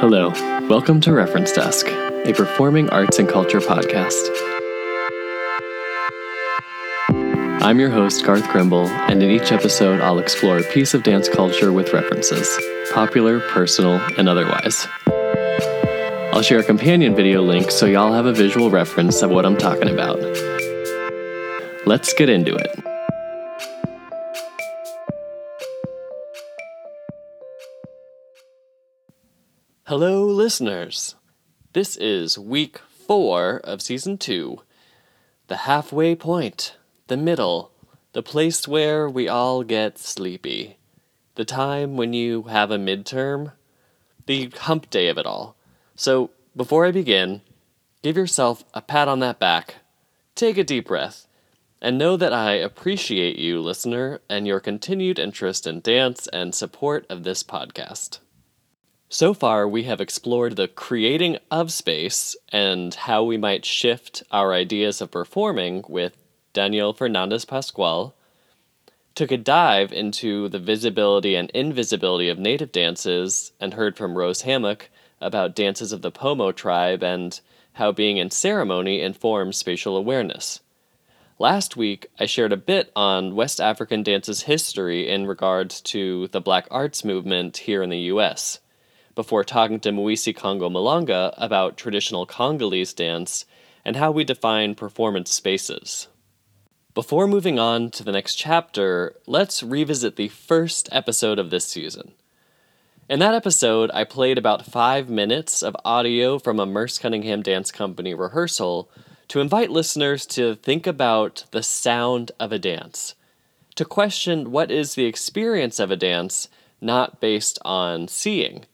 Hello, welcome to Reference Desk, a performing arts and culture podcast. I'm your host, Garth Grimble, and in each episode, I'll explore a piece of dance culture with references popular, personal, and otherwise. I'll share a companion video link so y'all have a visual reference of what I'm talking about. Let's get into it. Hello, listeners. This is week four of season two, the halfway point, the middle, the place where we all get sleepy, the time when you have a midterm, the hump day of it all. So, before I begin, give yourself a pat on that back, take a deep breath, and know that I appreciate you, listener, and your continued interest in dance and support of this podcast. So far, we have explored the creating of space and how we might shift our ideas of performing with Daniel Fernandez Pascual, took a dive into the visibility and invisibility of native dances, and heard from Rose Hammock about dances of the Pomo tribe and how being in ceremony informs spatial awareness. Last week, I shared a bit on West African dance's history in regards to the Black arts movement here in the US before talking to Muisi-kongo Malonga about traditional Congolese dance and how we define performance spaces. Before moving on to the next chapter, let's revisit the first episode of this season. In that episode, I played about five minutes of audio from a Merce Cunningham Dance Company rehearsal to invite listeners to think about the sound of a dance, to question what is the experience of a dance not based on seeing,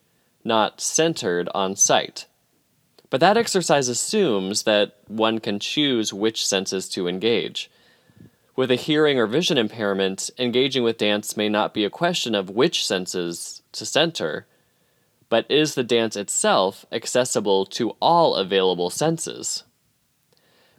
not centered on sight. But that exercise assumes that one can choose which senses to engage. With a hearing or vision impairment, engaging with dance may not be a question of which senses to center, but is the dance itself accessible to all available senses?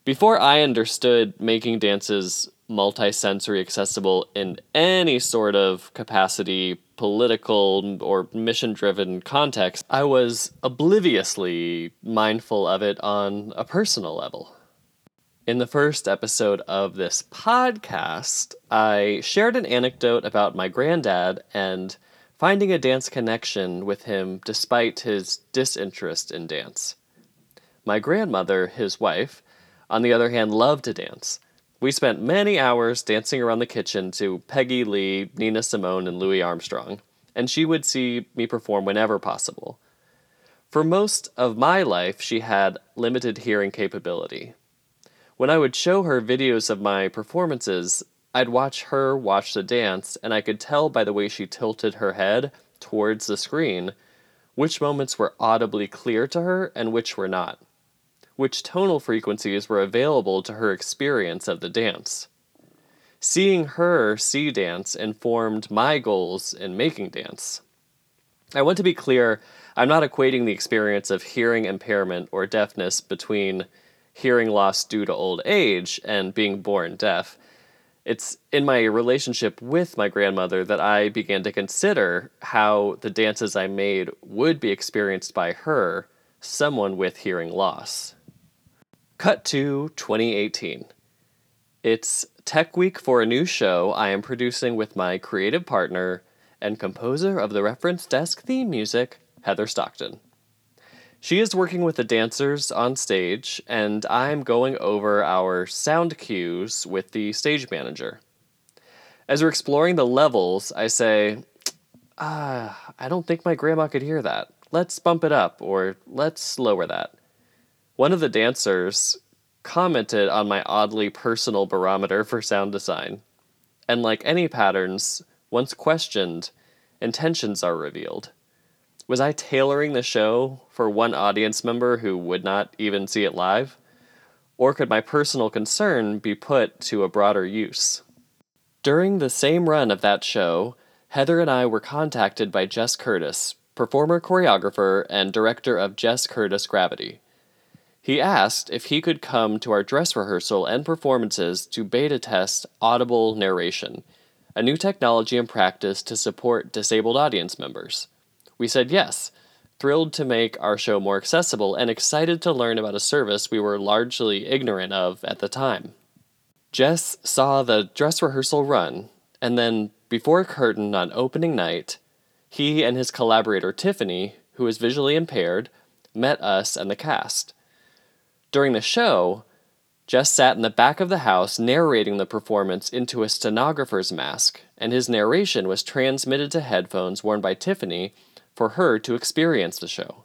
Before I understood making dances multisensory accessible in any sort of capacity, political or mission driven context, I was obliviously mindful of it on a personal level. In the first episode of this podcast, I shared an anecdote about my granddad and finding a dance connection with him despite his disinterest in dance. My grandmother, his wife, on the other hand, loved to dance we spent many hours dancing around the kitchen to Peggy Lee, Nina Simone, and Louis Armstrong, and she would see me perform whenever possible. For most of my life, she had limited hearing capability. When I would show her videos of my performances, I'd watch her watch the dance, and I could tell by the way she tilted her head towards the screen which moments were audibly clear to her and which were not which tonal frequencies were available to her experience of the dance. Seeing her see dance informed my goals in making dance. I want to be clear, I'm not equating the experience of hearing impairment or deafness between hearing loss due to old age and being born deaf. It's in my relationship with my grandmother that I began to consider how the dances I made would be experienced by her, someone with hearing loss. Cut to 2018. It's Tech Week for a new show I am producing with my creative partner and composer of the reference desk theme music, Heather Stockton. She is working with the dancers on stage, and I'm going over our sound cues with the stage manager. As we're exploring the levels, I say, Ah, I don't think my grandma could hear that. Let's bump it up, or let's lower that. One of the dancers commented on my oddly personal barometer for sound design. And like any patterns, once questioned, intentions are revealed. Was I tailoring the show for one audience member who would not even see it live? Or could my personal concern be put to a broader use? During the same run of that show, Heather and I were contacted by Jess Curtis, performer choreographer and director of Jess Curtis Gravity. He asked if he could come to our dress rehearsal and performances to beta test audible narration, a new technology and practice to support disabled audience members. We said yes, thrilled to make our show more accessible and excited to learn about a service we were largely ignorant of at the time. Jess saw the dress rehearsal run, and then, before curtain on opening night, he and his collaborator Tiffany, who is visually impaired, met us and the cast. During the show, Jess sat in the back of the house narrating the performance into a stenographer's mask, and his narration was transmitted to headphones worn by Tiffany for her to experience the show.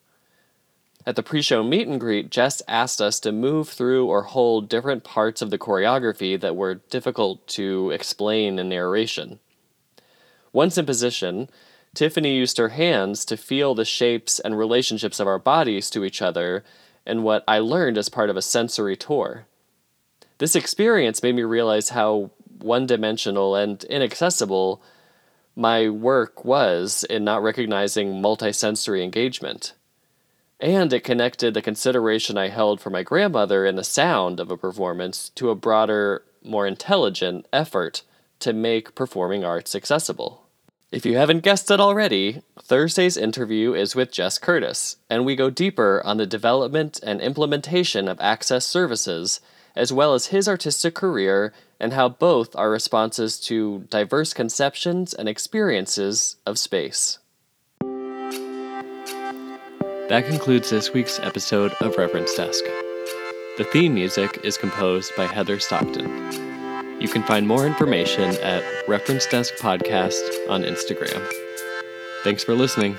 At the pre show meet and greet, Jess asked us to move through or hold different parts of the choreography that were difficult to explain in narration. Once in position, Tiffany used her hands to feel the shapes and relationships of our bodies to each other and what I learned as part of a sensory tour. This experience made me realize how one dimensional and inaccessible my work was in not recognizing multisensory engagement. And it connected the consideration I held for my grandmother in the sound of a performance to a broader, more intelligent effort to make performing arts accessible. If you haven't guessed it already, Thursday's interview is with Jess Curtis, and we go deeper on the development and implementation of access services, as well as his artistic career and how both are responses to diverse conceptions and experiences of space. That concludes this week's episode of Reference Desk. The theme music is composed by Heather Stockton. You can find more information at Reference Desk Podcast on Instagram. Thanks for listening.